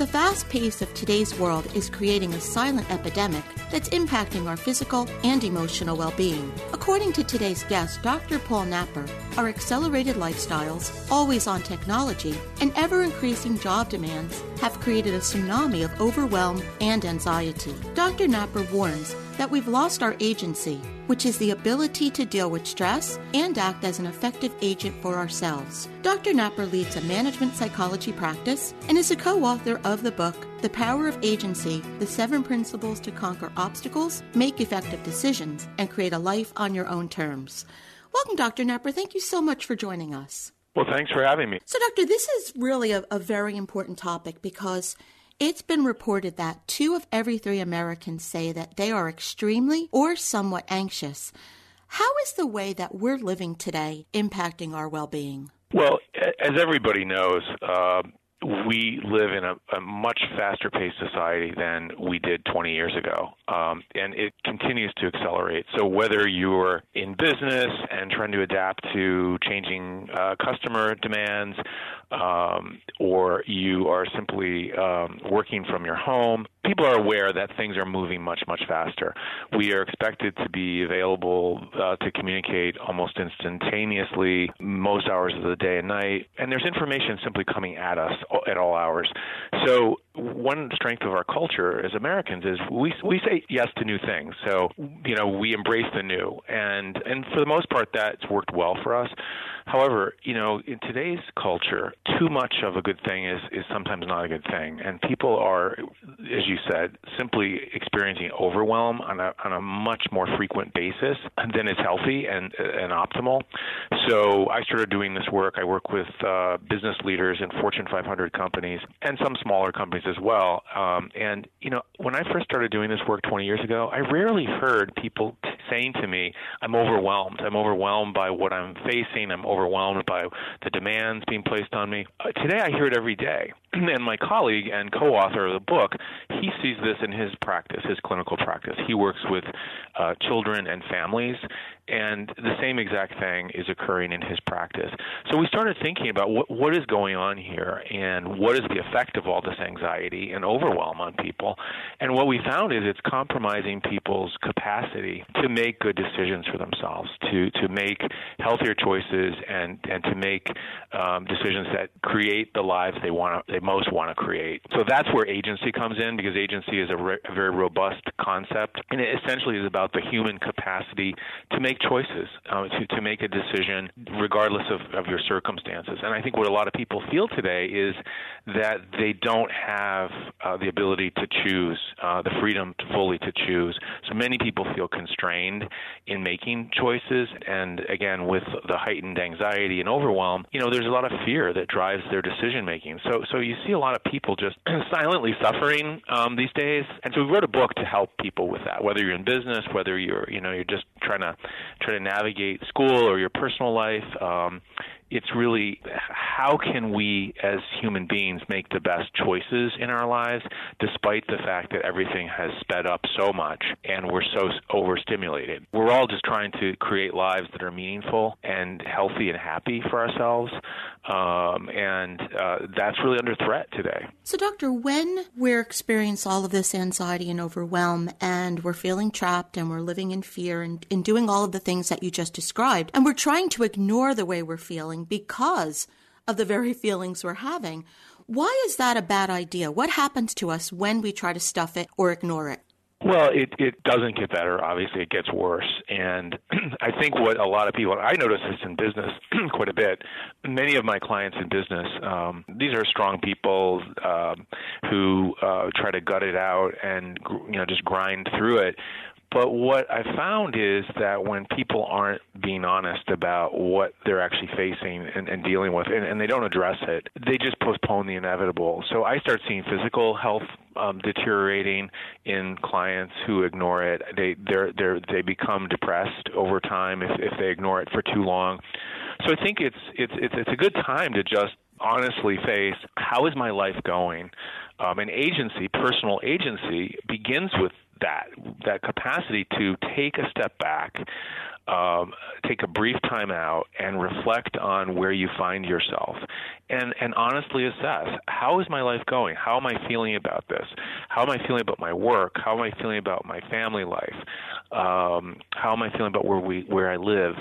The fast pace of today's world is creating a silent epidemic that's impacting our physical and emotional well being. According to today's guest, Dr. Paul Napper, our accelerated lifestyles, always on technology, and ever increasing job demands have created a tsunami of overwhelm and anxiety. Dr. Napper warns that we've lost our agency, which is the ability to deal with stress and act as an effective agent for ourselves. Dr. Napper leads a management psychology practice and is a co author of the book, The Power of Agency The Seven Principles to Conquer Obstacles, Make Effective Decisions, and Create a Life on Your Own Terms. Welcome, Dr. Napper. Thank you so much for joining us. Well, thanks for having me. So, Doctor, this is really a, a very important topic because it's been reported that two of every three Americans say that they are extremely or somewhat anxious. How is the way that we're living today impacting our well being? Well, as everybody knows, uh, we live in a, a much faster paced society than we did 20 years ago. Um, and it continues to accelerate. So, whether you're in business and trying to adapt to changing uh, customer demands, um, or you are simply um, working from your home, people are aware that things are moving much, much faster. We are expected to be available uh, to communicate almost instantaneously most hours of the day and night, and there's information simply coming at us at all hours. So one strength of our culture as Americans is we we say yes to new things. So you know we embrace the new, and and for the most part that's worked well for us. However, you know in today's culture, too much of a good thing is is sometimes not a good thing, and people are, as you said, simply experiencing overwhelm on a on a much more frequent basis than is healthy and and optimal. So I started doing this work. I work with uh, business leaders in Fortune 500 companies and some smaller companies as well. Um, and you know, when I first started doing this work 20 years ago, I rarely heard people saying to me, "I'm overwhelmed. I'm overwhelmed by what I'm facing. I'm overwhelmed by the demands being placed on me." Uh, today, I hear it every day. and my colleague and co-author of the book, he sees this in his practice, his clinical practice. He works with uh, children and families, and the same exact thing is occurring in his practice. So we started thinking about what what is going on here and what is the effect of all this anxiety and overwhelm on people. And what we found is it's compromising people's capacity to make good decisions for themselves, to to make healthier choices and and to make um, decisions that create the lives they want they most want to create. So that's where agency comes in because agency is a, re- a very robust concept and it essentially is about the human capacity to make choices, uh, to, to make a decision regardless of, of your circumstances. And I think what a lot of people feel today is that they don't have uh, the ability to choose, uh, the freedom to fully to choose. So many people feel constrained in making choices. And again, with the heightened anxiety and overwhelm, you know, there's a lot of fear that drives their decision making. So, so you see a lot of people just silently suffering um, these days. And so we wrote a book to help people with that, whether you're in business, whether you're, you know, you're just trying to try to navigate school or your personal life. Um, it's really how can we as human beings make the best choices in our lives despite the fact that everything has sped up so much and we're so overstimulated. We're all just trying to create lives that are meaningful and healthy and happy for ourselves. Um, and uh, that's really under threat today. So, Doctor, when we're experiencing all of this anxiety and overwhelm and we're feeling trapped and we're living in fear and, and doing all of the things that you just described, and we're trying to ignore the way we're feeling because of the very feelings we're having, why is that a bad idea? What happens to us when we try to stuff it or ignore it? Well, it it doesn't get better. Obviously, it gets worse. And I think what a lot of people I notice this in business quite a bit. Many of my clients in business, um, these are strong people um, who uh, try to gut it out and you know just grind through it. But what I found is that when people aren't being honest about what they're actually facing and, and dealing with, and, and they don't address it, they just postpone the inevitable. So I start seeing physical health um, deteriorating in clients who ignore it. They they're, they're, they become depressed over time if, if they ignore it for too long. So I think it's it's it's, it's a good time to just honestly face how is my life going. Um, and agency, personal agency, begins with that that capacity to take a step back, um, take a brief time out, and reflect on where you find yourself, and and honestly assess how is my life going? How am I feeling about this? How am I feeling about my work? How am I feeling about my family life? Um, how am I feeling about where we where I live?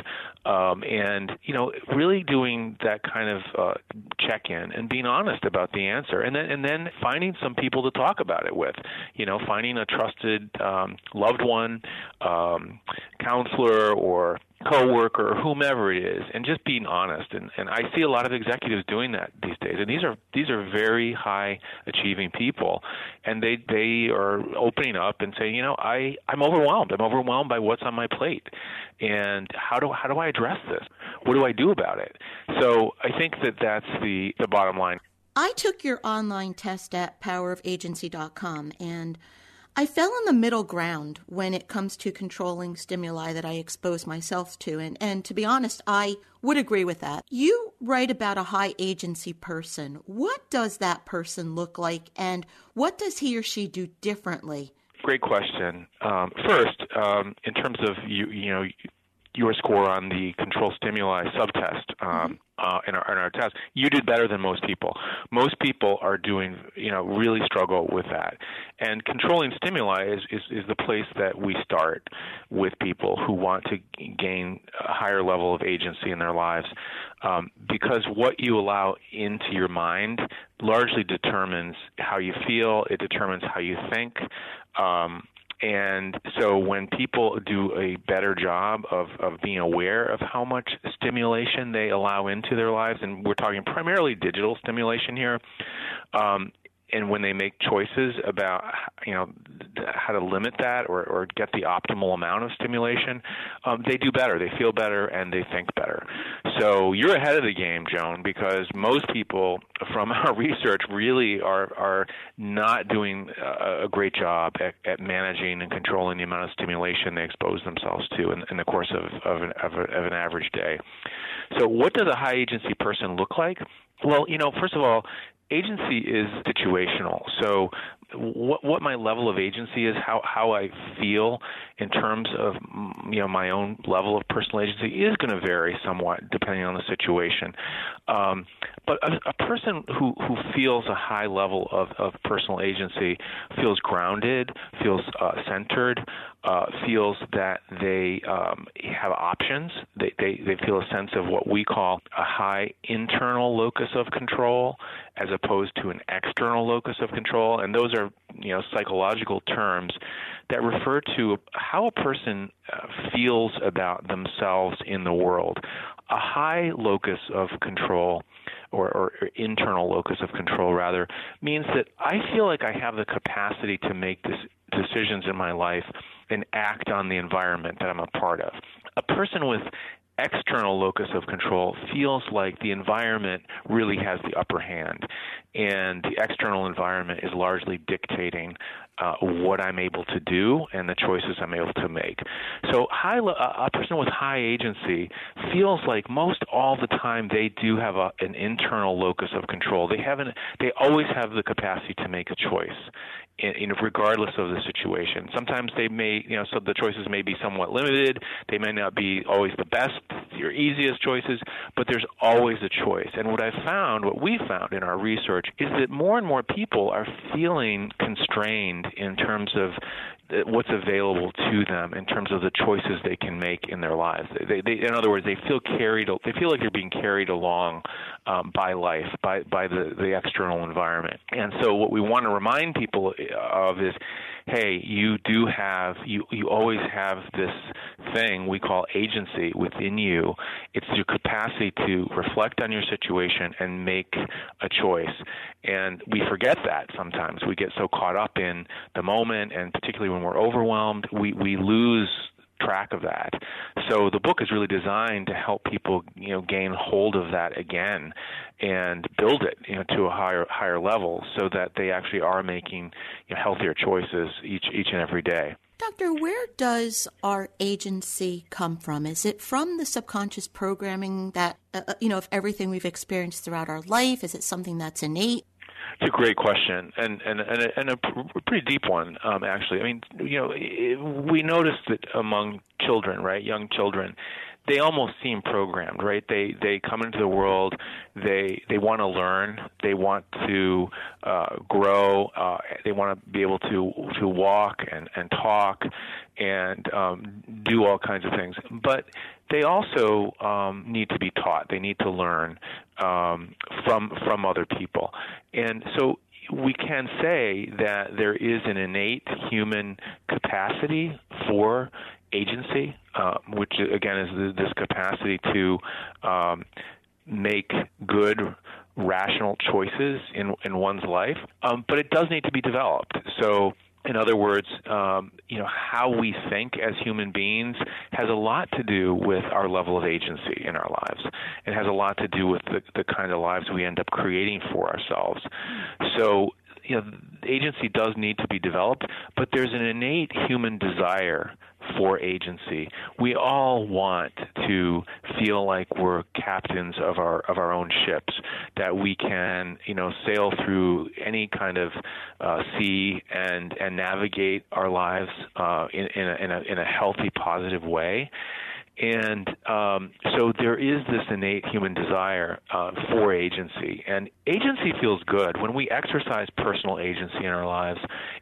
Um, and you know, really doing that kind of uh, check-in and being honest about the answer, and then and then finding some people to talk about it with. You know, finding a trusted um, loved one, um, counselor, or coworker or whomever it is and just being honest. And and I see a lot of executives doing that these days. And these are these are very high achieving people. And they they are opening up and saying you know I I'm overwhelmed. I'm overwhelmed by what's on my plate. And how do how do I address this? What do I do about it? So I think that that's the the bottom line. I took your online test at powerofagency.com and I fell in the middle ground when it comes to controlling stimuli that I expose myself to. And, and to be honest, I would agree with that. You write about a high agency person. What does that person look like, and what does he or she do differently? Great question. Um, first, um, in terms of you, you know, your score on the control stimuli subtest um, uh, in, our, in our test, you did better than most people. Most people are doing, you know, really struggle with that. And controlling stimuli is, is, is the place that we start with people who want to gain a higher level of agency in their lives. Um, because what you allow into your mind largely determines how you feel, it determines how you think. Um, and so when people do a better job of, of being aware of how much stimulation they allow into their lives, and we're talking primarily digital stimulation here, um, and when they make choices about you know how to limit that or, or get the optimal amount of stimulation, um, they do better. They feel better and they think better. So you're ahead of the game, Joan, because most people from our research really are are not doing a, a great job at, at managing and controlling the amount of stimulation they expose themselves to in, in the course of of an, of, a, of an average day. So what does a high agency person look like? Well, you know, first of all, agency is situational. So what what my level of agency is, how how I feel in terms of you know my own level of personal agency is going to vary somewhat depending on the situation. Um, but a, a person who who feels a high level of of personal agency feels grounded, feels uh, centered, uh, feels that they um, have options. They, they they feel a sense of what we call a high internal locus of control as opposed to an external locus of control, and those are you know psychological terms that refer to how a person uh, feels about themselves in the world. A high locus of control, or, or, internal locus of control rather, means that I feel like I have the capacity to make this decisions in my life and act on the environment that I'm a part of. A person with external locus of control feels like the environment really has the upper hand, and the external environment is largely dictating uh, what I'm able to do and the choices I'm able to make. So, high, a person with high agency feels like most all the time they do have a, an internal locus of control. They haven't. They always have the capacity to make a choice, in, in, regardless of the situation. Sometimes they may, you know, so the choices may be somewhat limited. They may not be always the best, your easiest choices, but there's always a choice. And what I found, what we found in our research, is that more and more people are feeling constrained in terms of what's available to them in terms of the choices they can make in their lives. They, they, in other words, they feel carried. They feel like they're being carried along um, by life, by by the the external environment. And so, what we want to remind people of is hey, you do have you you always have this thing we call agency within you. It's your capacity to reflect on your situation and make a choice. And we forget that sometimes. We get so caught up in the moment and particularly when we're overwhelmed, we we lose track of that. So the book is really designed to help people, you know, gain hold of that again and build it, you know, to a higher higher level so that they actually are making you know, healthier choices each each and every day. Doctor, where does our agency come from? Is it from the subconscious programming that, uh, uh you know, of everything we've experienced throughout our life? Is it something that's innate? It's a great question, and and and a, and a pretty deep one, um, actually. I mean, you know, we noticed that among children, right, young children, they almost seem programmed, right? They they come into the world, they they want to learn, they want to uh, grow, uh, they want to be able to to walk and and talk, and um, do all kinds of things. But they also um, need to be taught. They need to learn um, from from other people, and so we can say that there is an innate human capacity for agency, uh, which again is this capacity to um, make good rational choices in in one's life, um, but it does need to be developed. So in other words, um, you know, how we think as human beings has a lot to do with our level of agency in our lives. It has a lot to do with the, the kind of lives we end up creating for ourselves. So, you know, agency does need to be developed, but there's an innate human desire for agency. We all want to feel like we're captains of our of our own ships, that we can, you know, sail through any kind of uh, sea and and navigate our lives uh, in in a, in a in a healthy, positive way. And um, so there is this innate human desire uh, for agency, and agency feels good when we exercise personal agency in our lives.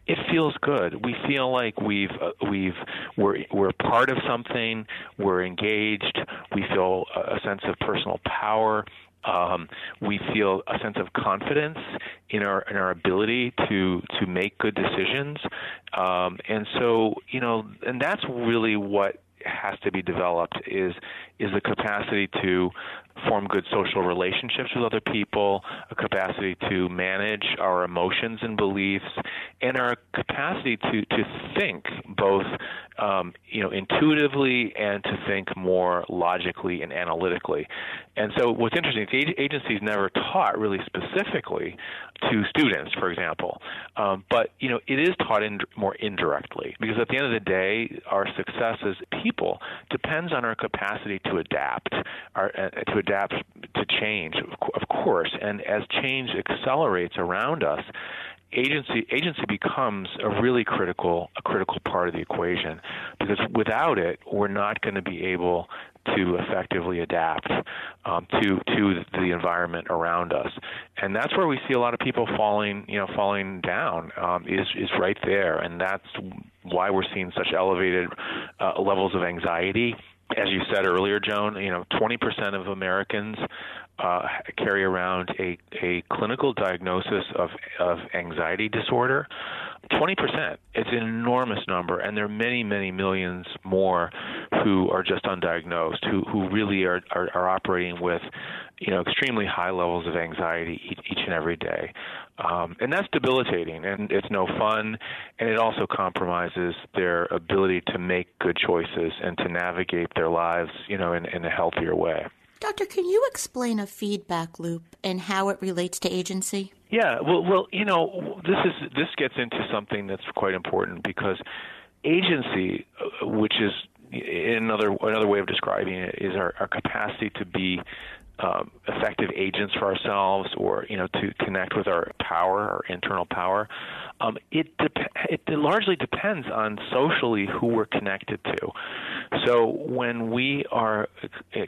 It feels good. We feel like we've uh, we've we're we're part of something. We're engaged. We feel a sense of personal power. Um, we feel a sense of confidence in our in our ability to to make good decisions, um, and so you know, and that's really what has to be developed is is the capacity to form good social relationships with other people, a capacity to manage our emotions and beliefs, and our capacity to, to think both um, you know intuitively and to think more logically and analytically. And so, what's interesting the agency is never taught really specifically to students, for example, um, but you know it is taught in, more indirectly because at the end of the day, our success as people depends on our capacity to adapt, our, uh, to adapt to change, of course. And as change accelerates around us, agency agency becomes a really critical a critical part of the equation because without it we're not going to be able to effectively adapt um, to to the environment around us. And that's where we see a lot of people falling you know falling down um, is is right there. And that's why we're seeing such elevated uh, levels of anxiety. As you said earlier, Joan, you know, 20% of Americans uh, carry around a, a clinical diagnosis of, of anxiety disorder. 20%. It's an enormous number, and there are many, many millions more who are just undiagnosed, who, who really are, are, are operating with you know, extremely high levels of anxiety each, and every day. Um, and that's debilitating, and it's no fun, and it also compromises their ability to make good choices and to navigate their lives, you know, in, in a healthier way. Doctor, can you explain a feedback loop and how it relates to agency? Yeah, well, well, you know, this is this gets into something that's quite important because agency, uh, which is another another way of describing it, is our, our capacity to be um, effective agents for ourselves, or you know, to connect with our power, our internal power. Um, it, it largely depends on socially who we're connected to. So when we are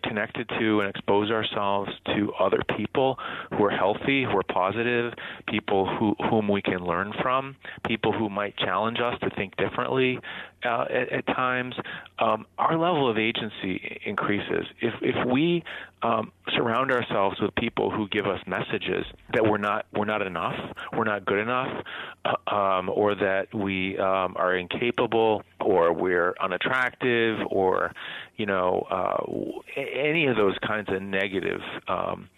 connected to and expose ourselves to other people who are healthy, who are positive, people who, whom we can learn from, people who might challenge us to think differently uh, at, at, times, um, our level of agency increases. If if we um, surround ourselves with people who give us messages that we're not we're not enough, we're not good enough, uh, um, or that we um, are incapable, or we're unattractive, or you know uh, any of those kinds of negative um,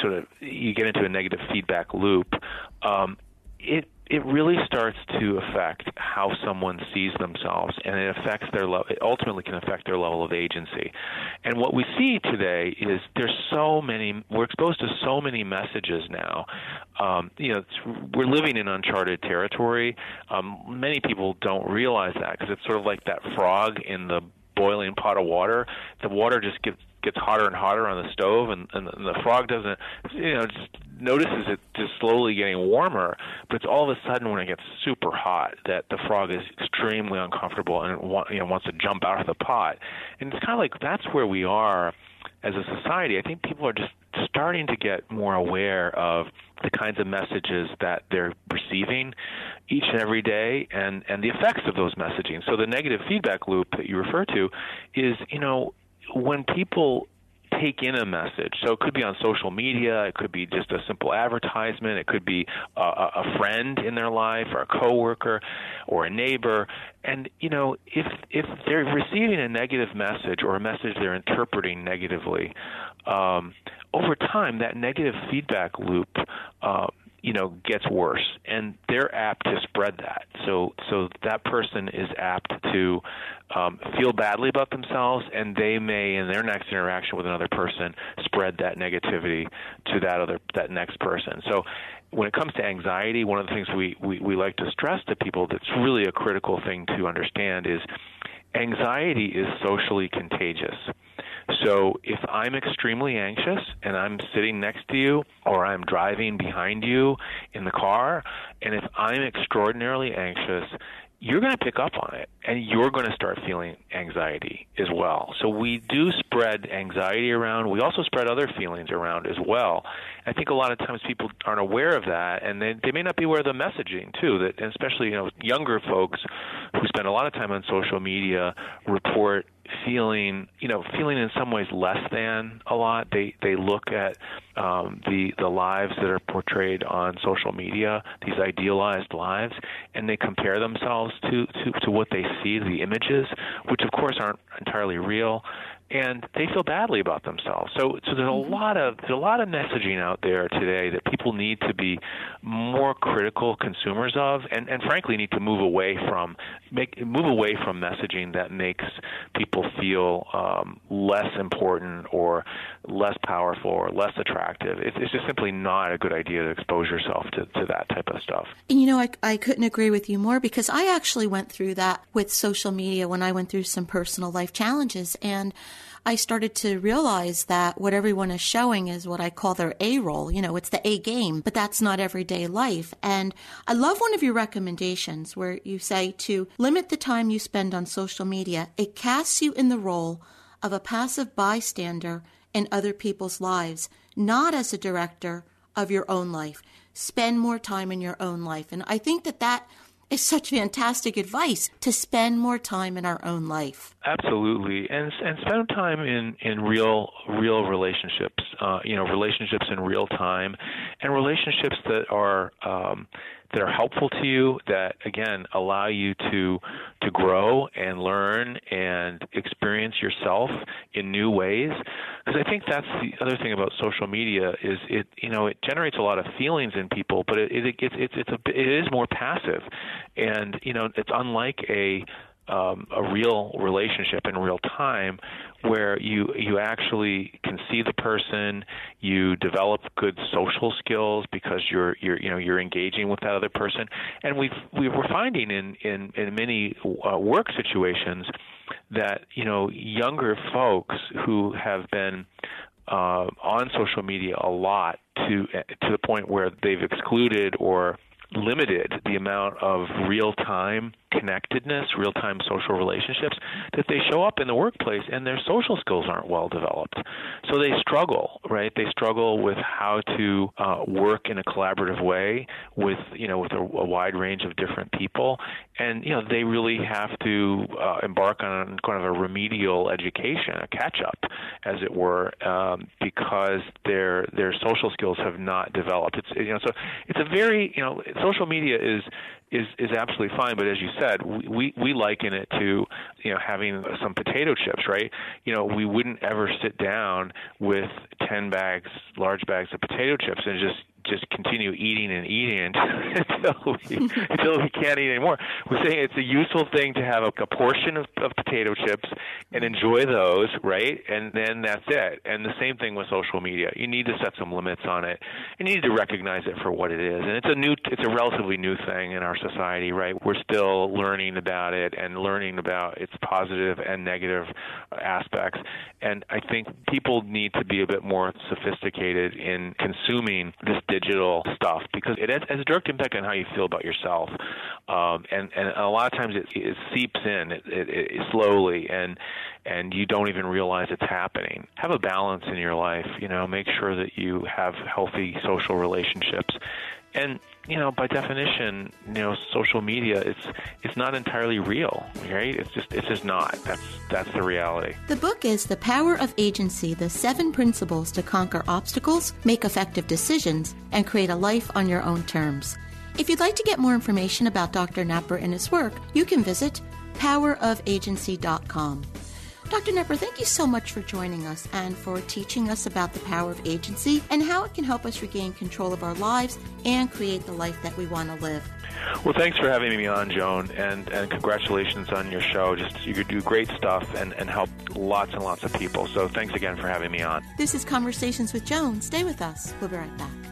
sort of you get into a negative feedback loop. It it really starts to affect how someone sees themselves, and it affects their level. It ultimately can affect their level of agency. And what we see today is there's so many. We're exposed to so many messages now. Um, you know, we're living in uncharted territory. Um, many people don't realize that because it's sort of like that frog in the boiling pot of water. The water just gets gets hotter and hotter on the stove, and, and the frog doesn't, you know, just notices it just slowly getting warmer. But it's all of a sudden when it gets super hot that the frog is extremely uncomfortable and want, you know wants to jump out of the pot. And it's kind of like that's where we are as a society. I think people are just starting to get more aware of the kinds of messages that they're receiving each and every day and and the effects of those messaging so the negative feedback loop that you refer to is you know when people take in a message. So it could be on social media, it could be just a simple advertisement, it could be a, a friend in their life or a coworker or a neighbor. And you know, if if they're receiving a negative message or a message they're interpreting negatively, um, over time that negative feedback loop uh, you know gets worse. And they're apt to spread that. So so that person is apt to um, feel badly about themselves and they may in their next interaction with another person spread that negativity to that other that next person. So when it comes to anxiety one of the things we, we, we like to stress to people that's really a critical thing to understand is anxiety is socially contagious. So if I'm extremely anxious and I'm sitting next to you or I'm driving behind you in the car, and if I'm extraordinarily anxious, you're going to pick up on it and you're going to start feeling anxiety as well. So we do spread anxiety around. We also spread other feelings around as well. I think a lot of times people aren't aware of that and they, they may not be aware of the messaging too that especially you know younger folks who spend a lot of time on social media report feeling you know feeling in some ways less than a lot. They they look at um, the the lives that are portrayed on social media these idealized lives and they compare themselves to to, to what they see the images which of course aren't entirely real and they feel badly about themselves. So, so there's a mm-hmm. lot of there's a lot of messaging out there today that people need to be more critical consumers of, and, and frankly need to move away from make move away from messaging that makes people feel um, less important or less powerful or less attractive. It's, it's just simply not a good idea to expose yourself to, to that type of stuff. And you know, I, I couldn't agree with you more because I actually went through that with social media when I went through some personal life challenges and I started to realize that what everyone is showing is what I call their A role. You know, it's the A game, but that's not everyday life. And I love one of your recommendations where you say to limit the time you spend on social media. It casts you in the role of a passive bystander in other people's lives, not as a director of your own life. Spend more time in your own life. And I think that that is such fantastic advice to spend more time in our own life. Absolutely, and and spend time in in real real relationships. Uh, you know, relationships in real time, and relationships that are. Um, that are helpful to you that again allow you to to grow and learn and experience yourself in new ways. Because I think that's the other thing about social media is it you know it generates a lot of feelings in people but it it it's it's, it's a it is more passive. And you know it's unlike a um, a real relationship in real time where you you actually can see the person you develop good social skills because you're you're you know you're engaging with that other person. And we've we we're finding in in in many uh, work situations that you know younger folks who have been uh, on social media a lot to to the point where they've excluded or limited the amount of real time connectedness, real time social relationships, that they show up in the workplace and their social skills aren't well developed. So they struggle, right? They struggle with how to uh, work in a collaborative way with, you know, with a, a wide range of different people. And, you know, they really have to uh, embark on kind of a remedial education, a catch up, as it were, um, because their their social skills have not developed. It's you know so it's a very you know social media is is is absolutely fine. But as you said, we, we liken it to you know having some potato chips, right? You know, we wouldn't ever sit down with ten bags, large bags of potato chips, and just just continue eating and eating until we until we can't eat anymore. We're saying it's a useful thing to have a, a portion of, of potato chips and enjoy those, right? And then that's it. And the same thing with social media. You need to set some limits on it. You need to recognize it for what it is. And it's a new, it's a relatively new thing in our society, right? We're still learning about it and learning about its positive and negative aspects. And I think people need to be a bit more sophisticated in consuming this digital stuff because it has, has a direct impact on how you feel about yourself. Um, and, and a lot of times it, it seeps in it, it, it slowly and and you don't even realize it's happening. Have a balance in your life, you know, make sure that you have healthy social relationships. And you know, by definition, you know, social media it's it's not entirely real, right? It's just it's just not. That's that's the reality. The book is The Power of Agency: The 7 Principles to Conquer Obstacles, Make Effective Decisions, and Create a Life on Your Own Terms. If you'd like to get more information about Dr. Napper and his work, you can visit powerofagency.com. Dr. Napper, thank you so much for joining us and for teaching us about the power of agency and how it can help us regain control of our lives and create the life that we want to live. Well, thanks for having me on, Joan, and, and congratulations on your show. Just you do great stuff and, and help lots and lots of people. So thanks again for having me on. This is Conversations with Joan. Stay with us. We'll be right back.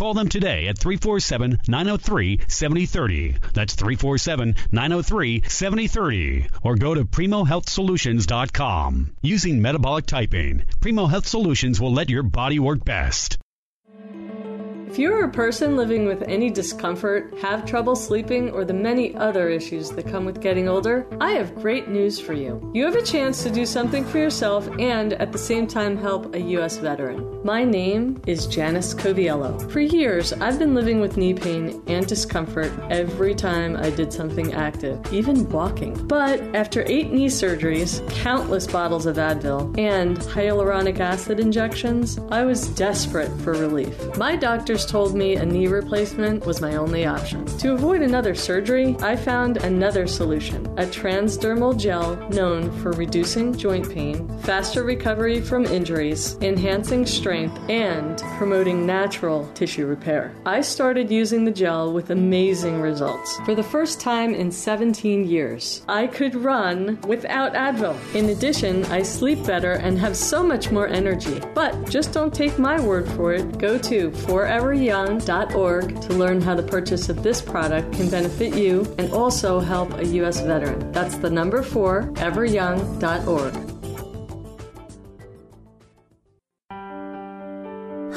Call them today at 347 903 7030. That's 347 903 7030. Or go to PrimoHealthSolutions.com. Using metabolic typing, Primo Health Solutions will let your body work best. If you are a person living with any discomfort, have trouble sleeping, or the many other issues that come with getting older, I have great news for you. You have a chance to do something for yourself and at the same time help a U.S. veteran. My name is Janice Coviello. For years, I've been living with knee pain and discomfort every time I did something active, even walking. But after eight knee surgeries, countless bottles of Advil, and hyaluronic acid injections, I was desperate for relief. My doctors told me a knee replacement was my only option. To avoid another surgery, I found another solution a transdermal gel known for reducing joint pain, faster recovery from injuries, enhancing strength, and promoting natural tissue repair. I started using the gel with amazing results. For the first time in 17 years, I could run without Advil. In addition, I sleep better and have so much more energy. But just don't take my word for it. Go to foreveryoung.org to learn how the purchase of this product can benefit you and also help a U.S. veteran. That's the number four, everyoung.org.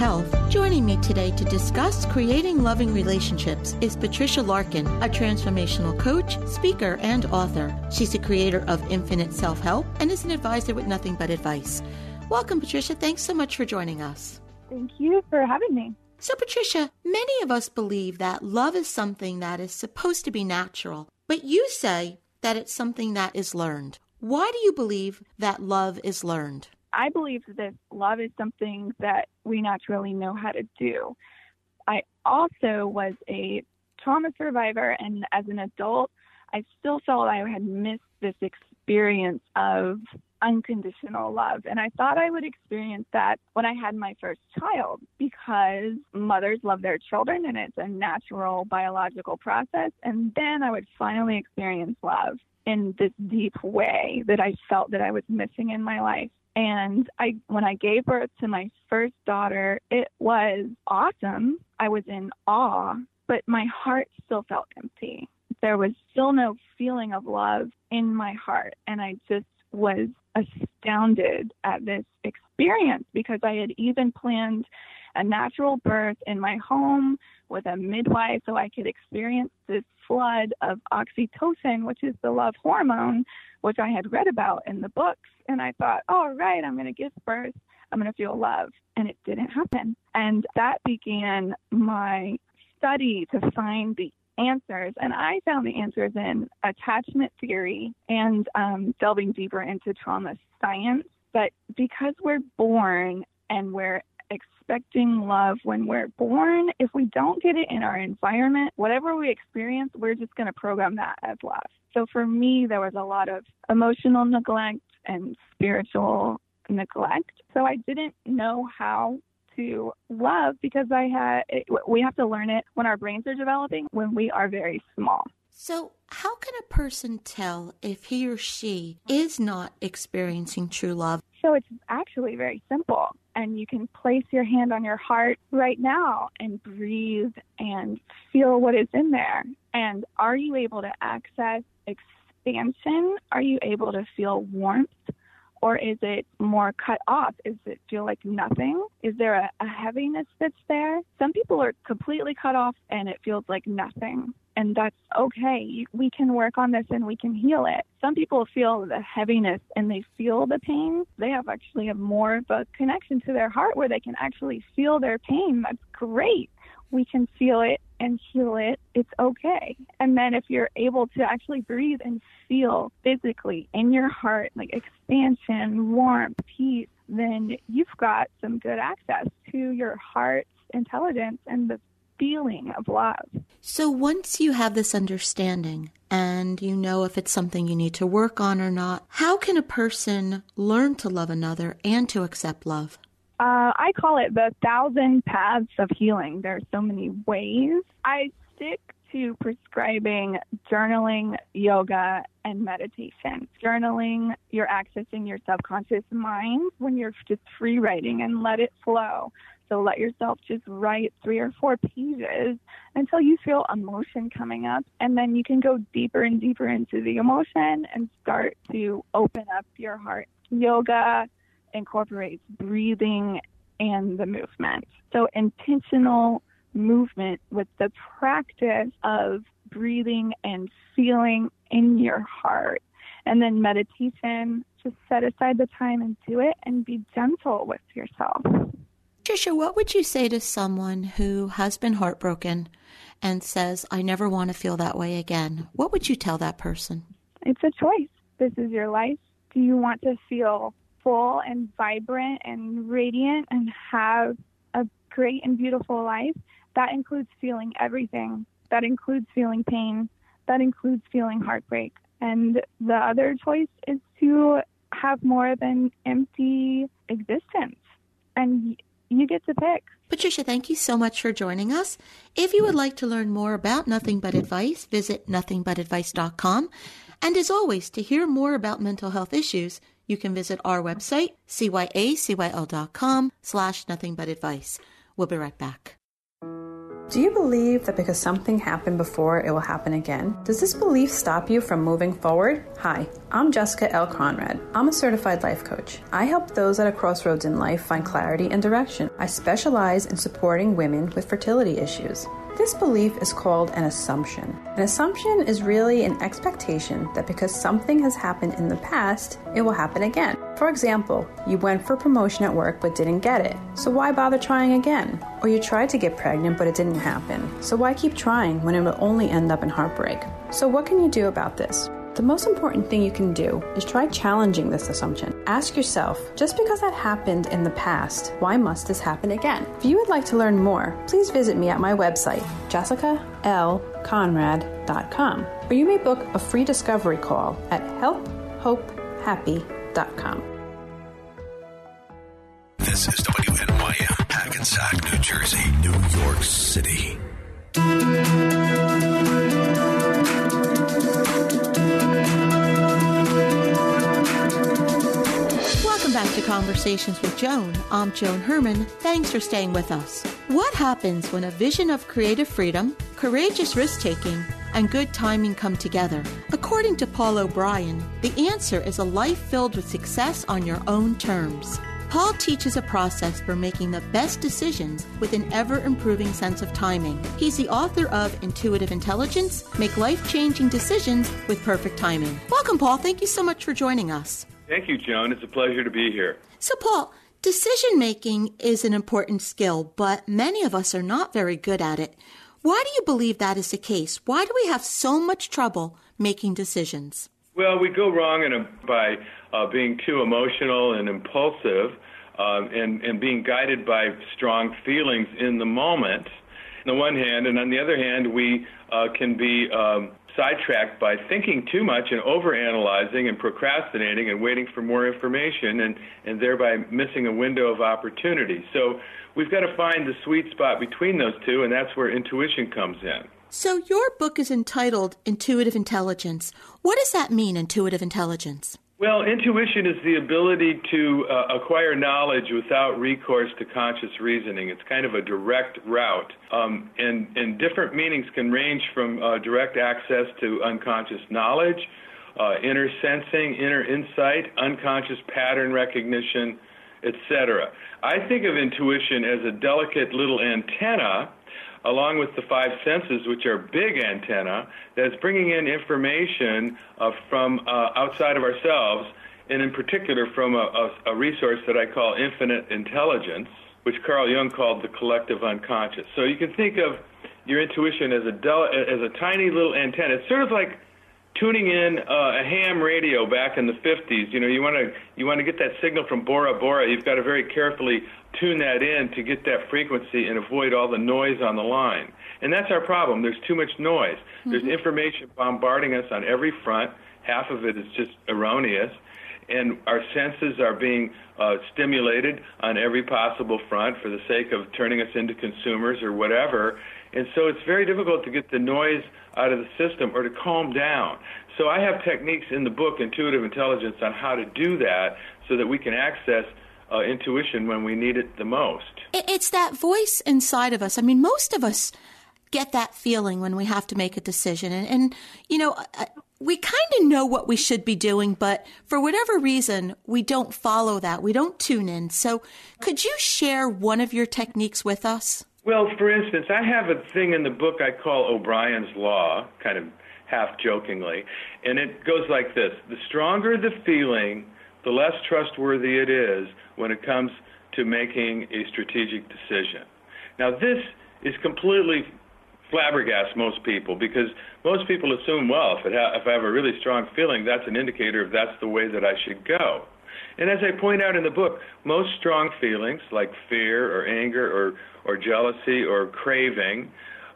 Health. Joining me today to discuss creating loving relationships is Patricia Larkin, a transformational coach, speaker, and author. She's the creator of Infinite Self Help and is an advisor with Nothing But Advice. Welcome, Patricia. Thanks so much for joining us. Thank you for having me. So, Patricia, many of us believe that love is something that is supposed to be natural, but you say that it's something that is learned. Why do you believe that love is learned? I believe that love is something that we naturally know how to do. I also was a trauma survivor, and as an adult, I still felt I had missed this experience of unconditional love. And I thought I would experience that when I had my first child because mothers love their children and it's a natural biological process. And then I would finally experience love in this deep way that I felt that I was missing in my life. And I, when I gave birth to my first daughter, it was awesome. I was in awe, but my heart still felt empty. There was still no feeling of love in my heart. And I just was astounded at this experience because I had even planned a natural birth in my home with a midwife so I could experience this flood of oxytocin, which is the love hormone, which I had read about in the books. And I thought, all right, I'm going to give birth. I'm going to feel love. And it didn't happen. And that began my study to find the answers. And I found the answers in attachment theory and um, delving deeper into trauma science. But because we're born and we're expecting love when we're born, if we don't get it in our environment, whatever we experience, we're just going to program that as love. So for me, there was a lot of emotional neglect and spiritual neglect. So I didn't know how to love because I had we have to learn it when our brains are developing when we are very small. So, how can a person tell if he or she is not experiencing true love? So, it's actually very simple. And you can place your hand on your heart right now and breathe and feel what is in there. And are you able to access expansion? Are you able to feel warmth? or is it more cut off? Does it feel like nothing? Is there a, a, heaviness that's there? Some people are completely cut off and it feels like nothing. And that's okay. We can work on this and we can heal it. Some people feel the heaviness and they feel the pain. They have actually have more of a connection to their heart where they can actually feel their pain. That's great we can feel it and heal it. It's okay. And then if you're able to actually breathe and feel physically in your heart, like expansion, warmth, peace, then you've got some good access to your heart's intelligence and the feeling of love. So once you have this understanding and you know if it's something you need to work on or not, how can a person learn to love another and to accept love? Uh, I call it the thousand paths of healing. There are so many ways. I stick to prescribing journaling, yoga, and meditation. Journaling, you're accessing your subconscious mind when you're just free writing and let it flow. So let yourself just write three or four pages until you feel emotion coming up. And then you can go deeper and deeper into the emotion and start to open up your heart. Yoga, incorporates breathing and the movement. So intentional movement with the practice of breathing and feeling in your heart. And then meditation, just set aside the time and do it and be gentle with yourself. Trisha, what would you say to someone who has been heartbroken and says, I never want to feel that way again? What would you tell that person? It's a choice. This is your life. Do you want to feel full and vibrant and radiant and have a great and beautiful life, that includes feeling everything. That includes feeling pain. that includes feeling heartbreak. And the other choice is to have more of an empty existence. And you get to pick. Patricia, thank you so much for joining us. If you would like to learn more about Nothing But Advice, visit nothingbutadvice.com. And as always, to hear more about mental health issues, you can visit our website, cyacyl.com slash nothingbutadvice. We'll be right back. Do you believe that because something happened before, it will happen again? Does this belief stop you from moving forward? Hi, I'm Jessica L. Conrad. I'm a certified life coach. I help those at a crossroads in life find clarity and direction. I specialize in supporting women with fertility issues. This belief is called an assumption. An assumption is really an expectation that because something has happened in the past, it will happen again. For example, you went for promotion at work but didn't get it, so why bother trying again? Or you tried to get pregnant but it didn't happen, so why keep trying when it will only end up in heartbreak? So, what can you do about this? The most important thing you can do is try challenging this assumption. Ask yourself, just because that happened in the past, why must this happen again? If you would like to learn more, please visit me at my website, jessicalconrad.com, or you may book a free discovery call at helphopehappy.com. This is WNYM, Hackensack, New Jersey, New York City. Welcome back to Conversations with Joan. I'm Joan Herman. Thanks for staying with us. What happens when a vision of creative freedom, courageous risk taking, and good timing come together? According to Paul O'Brien, the answer is a life filled with success on your own terms. Paul teaches a process for making the best decisions with an ever improving sense of timing. He's the author of Intuitive Intelligence Make Life Changing Decisions with Perfect Timing. Welcome, Paul. Thank you so much for joining us. Thank you, Joan. It's a pleasure to be here. So, Paul, decision making is an important skill, but many of us are not very good at it. Why do you believe that is the case? Why do we have so much trouble making decisions? Well, we go wrong in a, by uh, being too emotional and impulsive um, and, and being guided by strong feelings in the moment, on the one hand, and on the other hand, we uh, can be um, sidetracked by thinking too much and overanalyzing and procrastinating and waiting for more information and, and thereby missing a window of opportunity. So we've got to find the sweet spot between those two, and that's where intuition comes in. So your book is entitled Intuitive Intelligence. What does that mean, intuitive intelligence? Well, intuition is the ability to uh, acquire knowledge without recourse to conscious reasoning. It's kind of a direct route, um, and, and different meanings can range from uh, direct access to unconscious knowledge, uh, inner sensing, inner insight, unconscious pattern recognition, etc. I think of intuition as a delicate little antenna along with the five senses, which are big antenna, that's bringing in information uh, from uh, outside of ourselves, and in particular from a, a, a, resource that I call infinite intelligence, which Carl Jung called the collective unconscious. So you can think of your intuition as a del- as a tiny little antenna. It's sort of like tuning in uh, a ham radio back in the 50s. You know, you want to you want to get that signal from Bora Bora. You've got to very carefully tune that in to get that frequency and avoid all the noise on the line. And that's our problem. There's too much noise. Mm-hmm. There's information bombarding us on every front. Half of it is just erroneous. And our senses are being uh, stimulated on every possible front for the sake of turning us into consumers or whatever. And so it's very difficult to get the noise out of the system or to calm down. So I have techniques in the book, Intuitive Intelligence, on how to do that so that we can access uh, intuition when we need it the most. It's that voice inside of us. I mean, most of us get that feeling when we have to make a decision. And, and you know, uh, we kind of know what we should be doing, but for whatever reason, we don't follow that. We don't tune in. So, could you share one of your techniques with us? Well, for instance, I have a thing in the book I call O'Brien's Law, kind of half jokingly, and it goes like this The stronger the feeling, the less trustworthy it is when it comes to making a strategic decision. Now, this is completely flabbergast most people because most people assume, well, if, ha- if I have a really strong feeling, that's an indicator of that's the way that I should go. And as I point out in the book, most strong feelings like fear or anger or, or jealousy or craving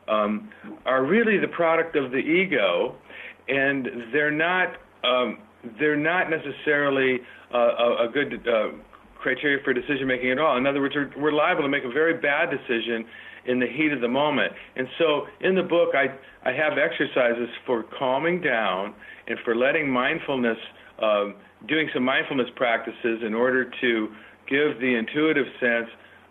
um, are really the product of the ego and they're not um, they're not necessarily uh, a, a, good uh, criteria for decision making at all. In other words, we're, we're liable to make a very bad decision in the heat of the moment. And so in the book, I, I have exercises for calming down and for letting mindfulness, um, doing some mindfulness practices in order to give the intuitive sense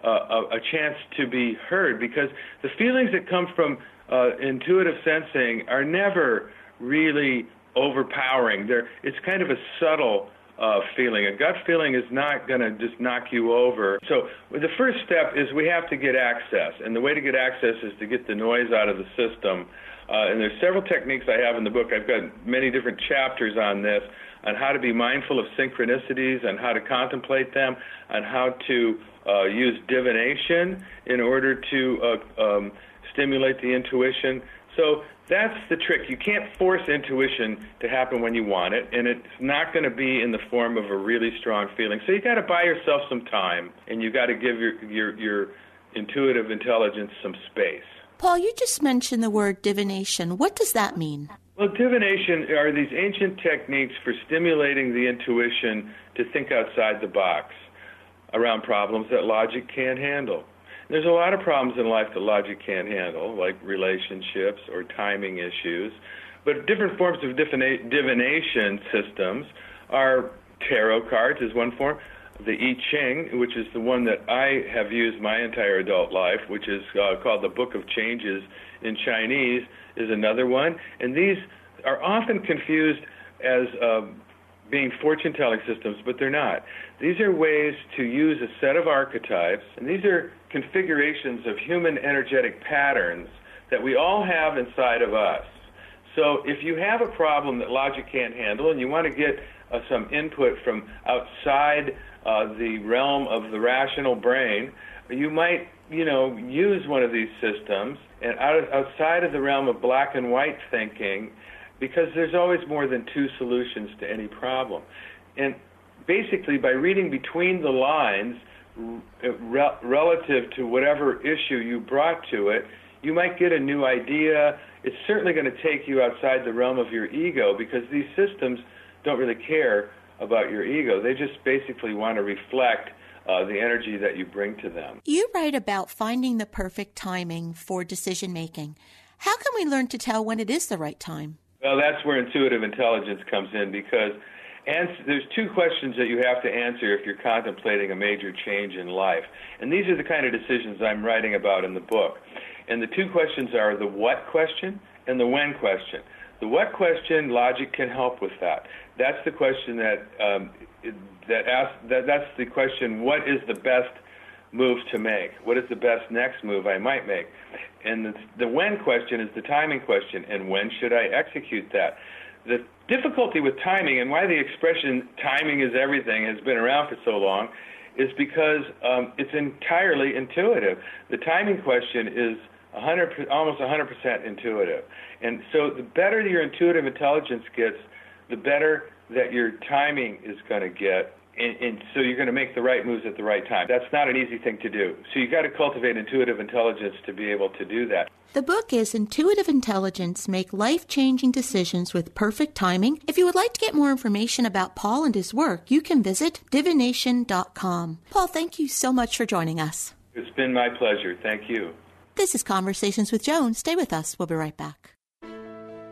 a, a, chance to be heard because the feelings that come from uh, intuitive sensing are never really overpowering. They're, it's kind of a subtle uh, feeling. A gut feeling is not going to just knock you over. So the first step is we have to get access, and the way to get access is to get the noise out of the system. Uh, and there's several techniques I have in the book. I've got many different chapters on this, on how to be mindful of synchronicities, and how to contemplate them, on how to uh, use divination in order to uh, um, stimulate the intuition. So that's the trick. You can't force intuition to happen when you want it, and it's not going to be in the form of a really strong feeling. So you got to buy yourself some time, and you got to give your, your your intuitive intelligence some space. Paul, you just mentioned the word divination. What does that mean? Well, divination are these ancient techniques for stimulating the intuition to think outside the box around problems that logic can't handle. There's a lot of problems in life that logic can't handle, like relationships or timing issues. But different forms of divination systems are tarot cards is one form, the I Ching, which is the one that I have used my entire adult life, which is uh, called the Book of Changes in Chinese, is another one. And these are often confused as uh, being fortune telling systems, but they're not. These are ways to use a set of archetypes, and these are configurations of human energetic patterns that we all have inside of us. So if you have a problem that logic can't handle and you want to get uh, some input from outside uh, the realm of the rational brain, you might, you know, use one of these systems and out of, outside of the realm of black and white thinking because there's always more than two solutions to any problem. And basically by reading between the lines, re- relative to whatever issue you brought to it, you might get a new idea. It's certainly going to take you outside the realm of your ego because these systems don't really care about your ego. They just basically want to reflect uh, the energy that you bring to them. You write about finding the perfect timing for decision making. How can we learn to tell when it is the right time? Well, that's where intuitive intelligence comes in because answer, there's two questions that you have to answer if you're contemplating a major change in life. And these are the kind of decisions I'm writing about in the book. And the two questions are the what question and the when question. The what question, logic can help with that. That's the question that um, that asks, that that's the question. What is the best move to make? What is the best next move I might make? And the, the when question is the timing question. And when should I execute that? The difficulty with timing and why the expression timing is everything has been around for so long is because um, it's entirely intuitive. The timing question is 100, almost 100% intuitive. And so the better your intuitive intelligence gets, the better that your timing is going to get and, and, so you're going to make the right moves at the right time. That's not an easy thing to do. So you've got to cultivate intuitive intelligence to be able to do that. The book is Intuitive Intelligence Make Life Changing Decisions with Perfect Timing. If you would like to get more information about Paul and his work, you can visit divination.com. Paul, thank you so much for joining us. It's been my pleasure. Thank you. This is Conversations with Joan. Stay with us. We'll be right back.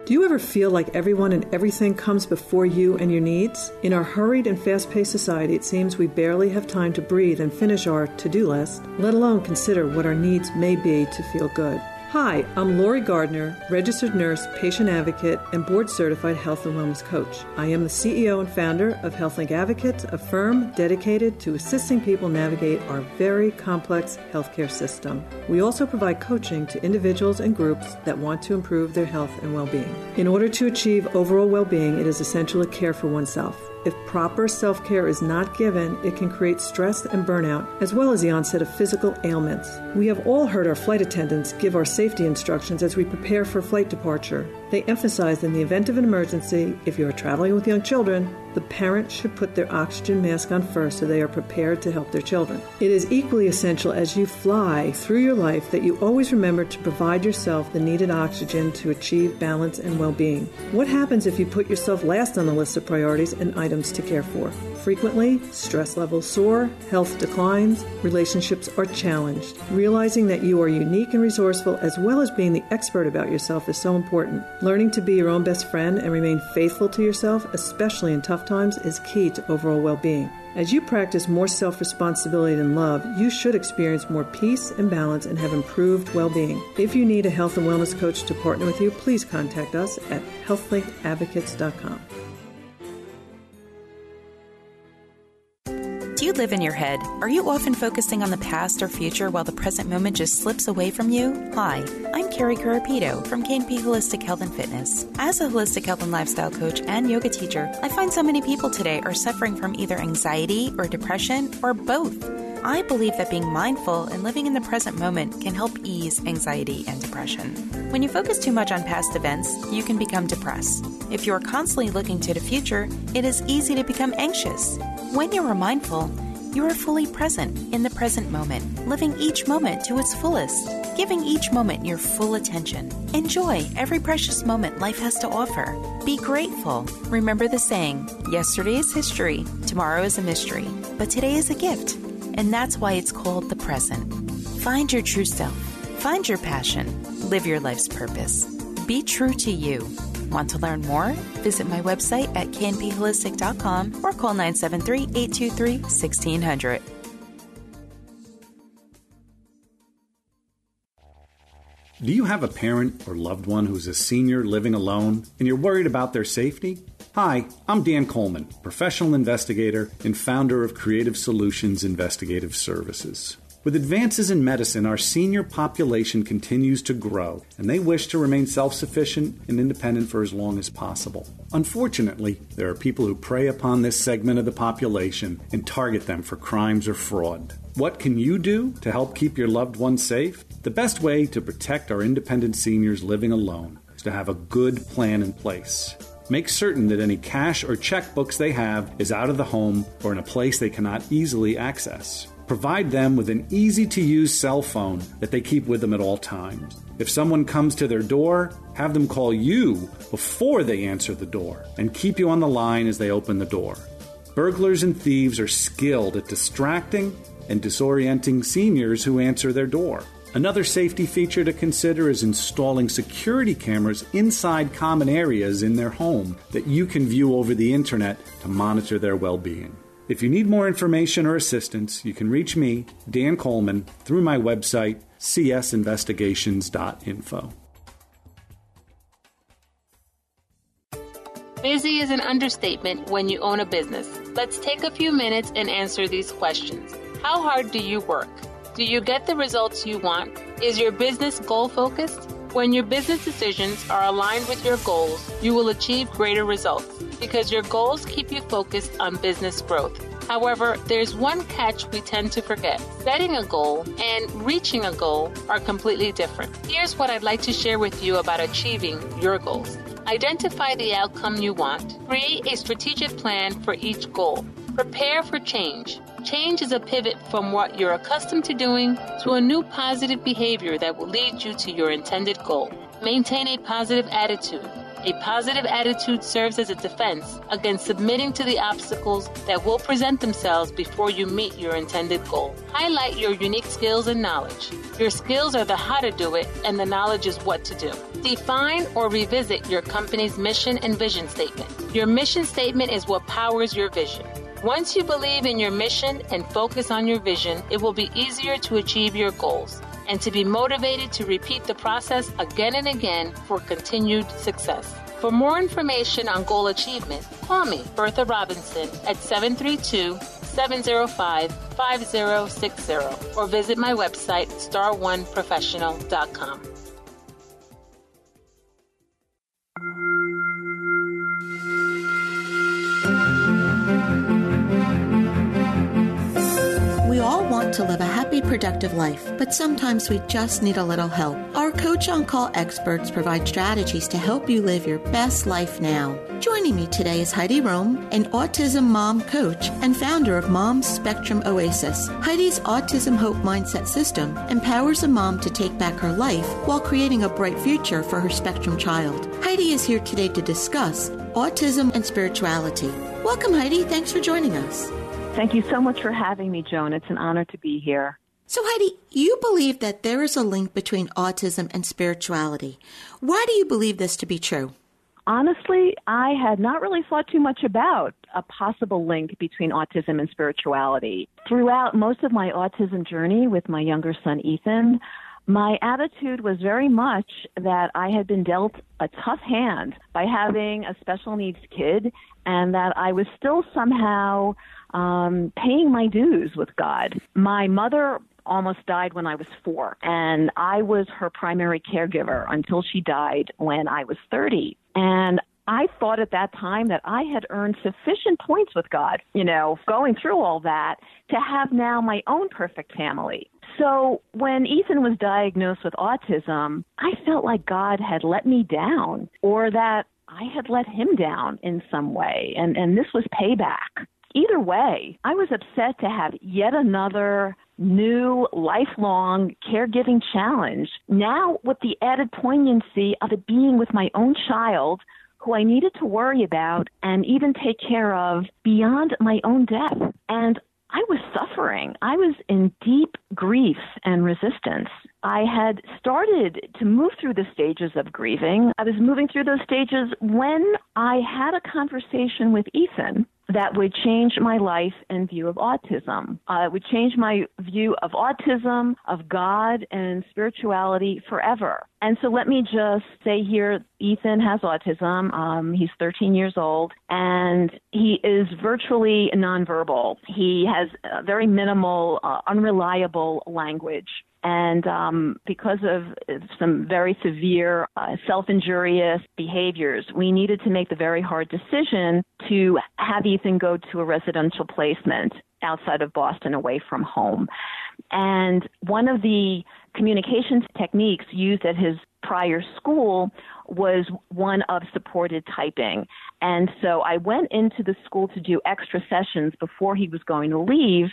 Do you ever feel like everyone and everything comes before you and your needs? In our hurried and fast paced society, it seems we barely have time to breathe and finish our to do list, let alone consider what our needs may be to feel good. Hi, I'm Lori Gardner, registered nurse, patient advocate, and board certified health and wellness coach. I am the CEO and founder of HealthLink Advocates, a firm dedicated to assisting people navigate our very complex healthcare system. We also provide coaching to individuals and groups that want to improve their health and well being. In order to achieve overall well being, it is essential to care for oneself. If proper self care is not given, it can create stress and burnout, as well as the onset of physical ailments. We have all heard our flight attendants give our safety instructions as we prepare for flight departure. They emphasize in the event of an emergency, if you are traveling with young children, the parent should put their oxygen mask on first so they are prepared to help their children. It is equally essential as you fly through your life that you always remember to provide yourself the needed oxygen to achieve balance and well being. What happens if you put yourself last on the list of priorities and items to care for? Frequently, stress levels soar, health declines, relationships are challenged. Realizing that you are unique and resourceful as well as being the expert about yourself is so important. Learning to be your own best friend and remain faithful to yourself, especially in tough times, is key to overall well being. As you practice more self responsibility and love, you should experience more peace and balance and have improved well being. If you need a health and wellness coach to partner with you, please contact us at healthlinkadvocates.com. Do you live in your head? Are you often focusing on the past or future while the present moment just slips away from you? Hi, I'm Carrie Carapito from KNP Holistic Health and Fitness. As a holistic health and lifestyle coach and yoga teacher, I find so many people today are suffering from either anxiety or depression or both. I believe that being mindful and living in the present moment can help ease anxiety and depression. When you focus too much on past events, you can become depressed. If you are constantly looking to the future, it is easy to become anxious. When you are mindful, you are fully present in the present moment, living each moment to its fullest, giving each moment your full attention. Enjoy every precious moment life has to offer. Be grateful. Remember the saying yesterday is history, tomorrow is a mystery, but today is a gift. And that's why it's called the present. Find your true self, find your passion, live your life's purpose. Be true to you. Want to learn more? Visit my website at knpholistic.com or call 973 823 1600. Do you have a parent or loved one who's a senior living alone and you're worried about their safety? Hi, I'm Dan Coleman, professional investigator and founder of Creative Solutions Investigative Services. With advances in medicine, our senior population continues to grow, and they wish to remain self sufficient and independent for as long as possible. Unfortunately, there are people who prey upon this segment of the population and target them for crimes or fraud. What can you do to help keep your loved ones safe? The best way to protect our independent seniors living alone is to have a good plan in place. Make certain that any cash or checkbooks they have is out of the home or in a place they cannot easily access. Provide them with an easy to use cell phone that they keep with them at all times. If someone comes to their door, have them call you before they answer the door and keep you on the line as they open the door. Burglars and thieves are skilled at distracting and disorienting seniors who answer their door. Another safety feature to consider is installing security cameras inside common areas in their home that you can view over the internet to monitor their well being. If you need more information or assistance, you can reach me, Dan Coleman, through my website, csinvestigations.info. Busy is an understatement when you own a business. Let's take a few minutes and answer these questions. How hard do you work? Do you get the results you want? Is your business goal focused? When your business decisions are aligned with your goals, you will achieve greater results because your goals keep you focused on business growth. However, there's one catch we tend to forget. Setting a goal and reaching a goal are completely different. Here's what I'd like to share with you about achieving your goals. Identify the outcome you want. Create a strategic plan for each goal. Prepare for change. Change is a pivot from what you're accustomed to doing to a new positive behavior that will lead you to your intended goal. Maintain a positive attitude. A positive attitude serves as a defense against submitting to the obstacles that will present themselves before you meet your intended goal. Highlight your unique skills and knowledge. Your skills are the how to do it, and the knowledge is what to do. Define or revisit your company's mission and vision statement. Your mission statement is what powers your vision. Once you believe in your mission and focus on your vision, it will be easier to achieve your goals and to be motivated to repeat the process again and again for continued success. For more information on goal achievement, call me, Bertha Robinson, at 732 705 5060 or visit my website, star1professional.com. all want to to live a happy, productive life, but sometimes we just need a little help. Our Coach on Call experts provide strategies to help you live your best life now. Joining me today is Heidi Rome, an autism mom coach and founder of Mom's Spectrum Oasis. Heidi's Autism Hope Mindset System empowers a mom to take back her life while creating a bright future for her spectrum child. Heidi is here today to discuss autism and spirituality. Welcome, Heidi. Thanks for joining us. Thank you so much for having me, Joan. It's an honor to be here. So, Heidi, you believe that there is a link between autism and spirituality. Why do you believe this to be true? Honestly, I had not really thought too much about a possible link between autism and spirituality. Throughout most of my autism journey with my younger son, Ethan, my attitude was very much that I had been dealt a tough hand by having a special needs kid and that I was still somehow um, paying my dues with God. My mother almost died when I was four, and I was her primary caregiver until she died when I was 30. And I thought at that time that I had earned sufficient points with God, you know, going through all that to have now my own perfect family. So when Ethan was diagnosed with autism, I felt like God had let me down or that I had let him down in some way. And, and this was payback. Either way, I was upset to have yet another new lifelong caregiving challenge. Now, with the added poignancy of it being with my own child who I needed to worry about and even take care of beyond my own death. And I was suffering. I was in deep grief and resistance. I had started to move through the stages of grieving. I was moving through those stages when I had a conversation with Ethan that would change my life and view of autism. Uh, it would change my view of autism, of God, and spirituality forever. And so let me just say here Ethan has autism. Um, he's 13 years old, and he is virtually nonverbal. He has very minimal, uh, unreliable language and um, because of some very severe uh, self injurious behaviors, we needed to make the very hard decision to have Ethan go to a residential placement outside of Boston away from home. And one of the communications techniques used at his prior school was one of supported typing. And so I went into the school to do extra sessions before he was going to leave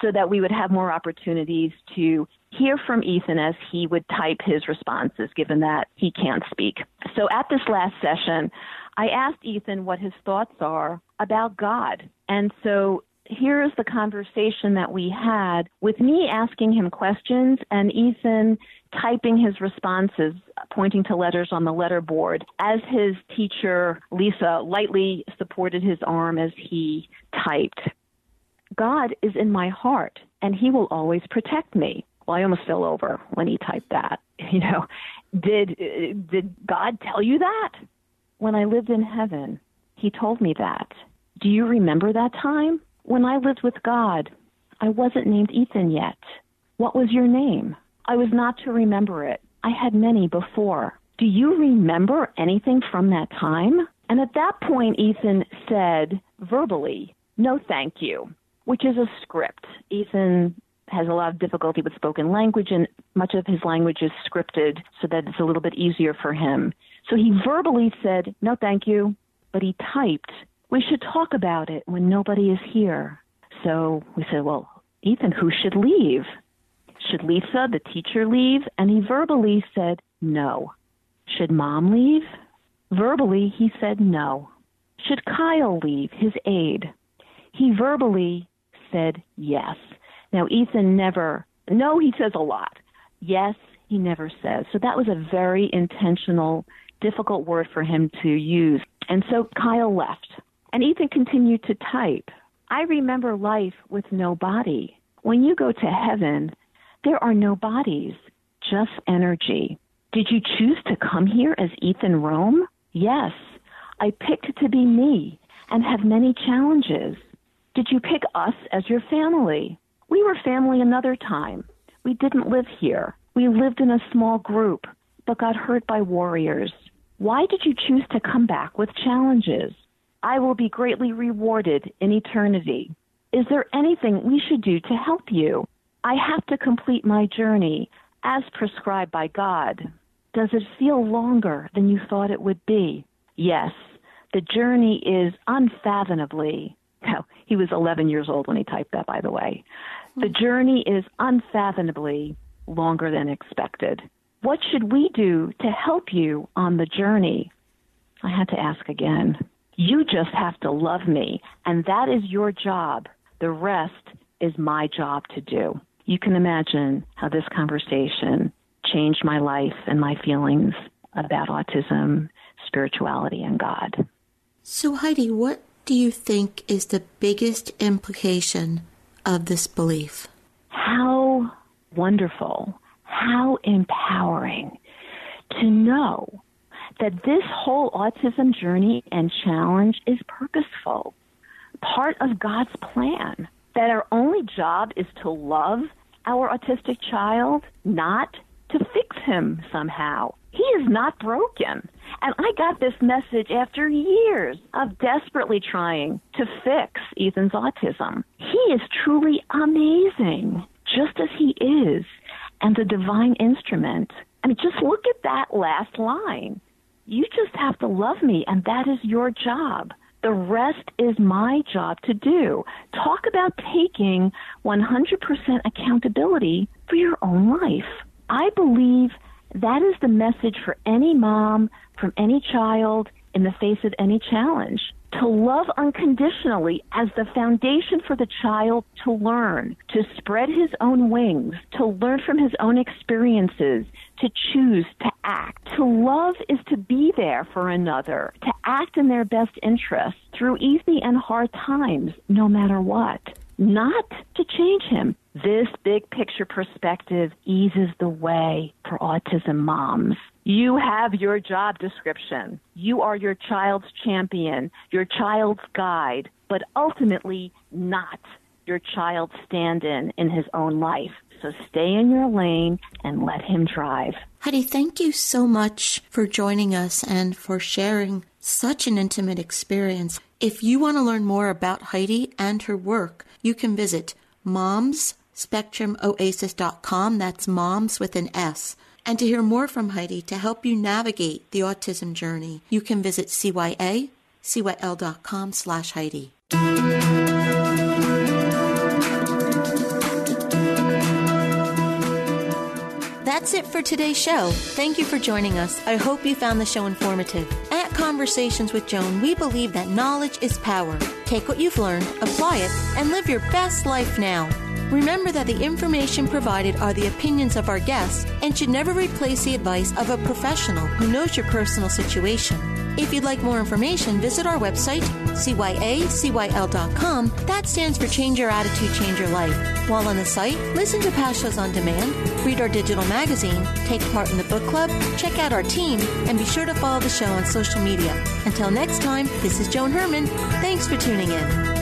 so that we would have more opportunities to hear from Ethan as he would type his responses, given that he can't speak. So at this last session, I asked Ethan what his thoughts are about God. And so here's the conversation that we had with me asking him questions and Ethan typing his responses, pointing to letters on the letter board as his teacher, Lisa, lightly supported his arm as he typed. God is in my heart and he will always protect me. Well, I almost fell over when he typed that. You know, did did God tell you that? When I lived in heaven, he told me that. Do you remember that time? When I lived with God, I wasn't named Ethan yet. What was your name? I was not to remember it. I had many before. Do you remember anything from that time? And at that point, Ethan said verbally, No, thank you, which is a script. Ethan has a lot of difficulty with spoken language, and much of his language is scripted so that it's a little bit easier for him. So he verbally said, No, thank you. But he typed, We should talk about it when nobody is here. So we said, Well, Ethan, who should leave? Should Lisa, the teacher, leave? And he verbally said, No. Should mom leave? Verbally, he said no. Should Kyle leave, his aide? He verbally said yes. Now, Ethan never, no, he says a lot. Yes, he never says. So that was a very intentional, difficult word for him to use. And so Kyle left. And Ethan continued to type. I remember life with no body. When you go to heaven, there are no bodies, just energy. Did you choose to come here as Ethan Rome? Yes. I picked to be me and have many challenges. Did you pick us as your family? We were family another time. We didn't live here. We lived in a small group, but got hurt by warriors. Why did you choose to come back with challenges? I will be greatly rewarded in eternity. Is there anything we should do to help you? I have to complete my journey as prescribed by God. Does it feel longer than you thought it would be? Yes. The journey is unfathomably. Now, he was 11 years old when he typed that, by the way. The hmm. journey is unfathomably longer than expected. What should we do to help you on the journey? I had to ask again. You just have to love me, and that is your job. The rest is my job to do. You can imagine how this conversation changed my life and my feelings about autism, spirituality, and God. So, Heidi, what do you think is the biggest implication of this belief? How wonderful, how empowering to know that this whole autism journey and challenge is purposeful, part of God's plan. That our only job is to love our autistic child, not to fix him somehow. He is not broken. And I got this message after years of desperately trying to fix Ethan's autism. He is truly amazing, just as he is, and a divine instrument. I mean, just look at that last line. You just have to love me, and that is your job. The rest is my job to do. Talk about taking 100% accountability for your own life. I believe that is the message for any mom from any child in the face of any challenge. To love unconditionally as the foundation for the child to learn, to spread his own wings, to learn from his own experiences, to choose to act. To love is to be there for another, to act in their best interest through easy and hard times, no matter what. Not to change him. This big picture perspective eases the way for autism moms. You have your job description. You are your child's champion, your child's guide, but ultimately not your child's stand in in his own life. So stay in your lane and let him drive. Heidi, thank you so much for joining us and for sharing such an intimate experience. If you want to learn more about Heidi and her work, you can visit momsspectrumoasis.com. That's moms with an S. And to hear more from Heidi to help you navigate the autism journey, you can visit CYA, CYL.com slash Heidi. That's it for today's show. Thank you for joining us. I hope you found the show informative. At Conversations with Joan, we believe that knowledge is power. Take what you've learned, apply it, and live your best life now. Remember that the information provided are the opinions of our guests and should never replace the advice of a professional who knows your personal situation. If you'd like more information, visit our website, cyacyl.com. That stands for Change Your Attitude, Change Your Life. While on the site, listen to past shows on demand, read our digital magazine, take part in the book club, check out our team, and be sure to follow the show on social media. Until next time, this is Joan Herman. Thanks for tuning in.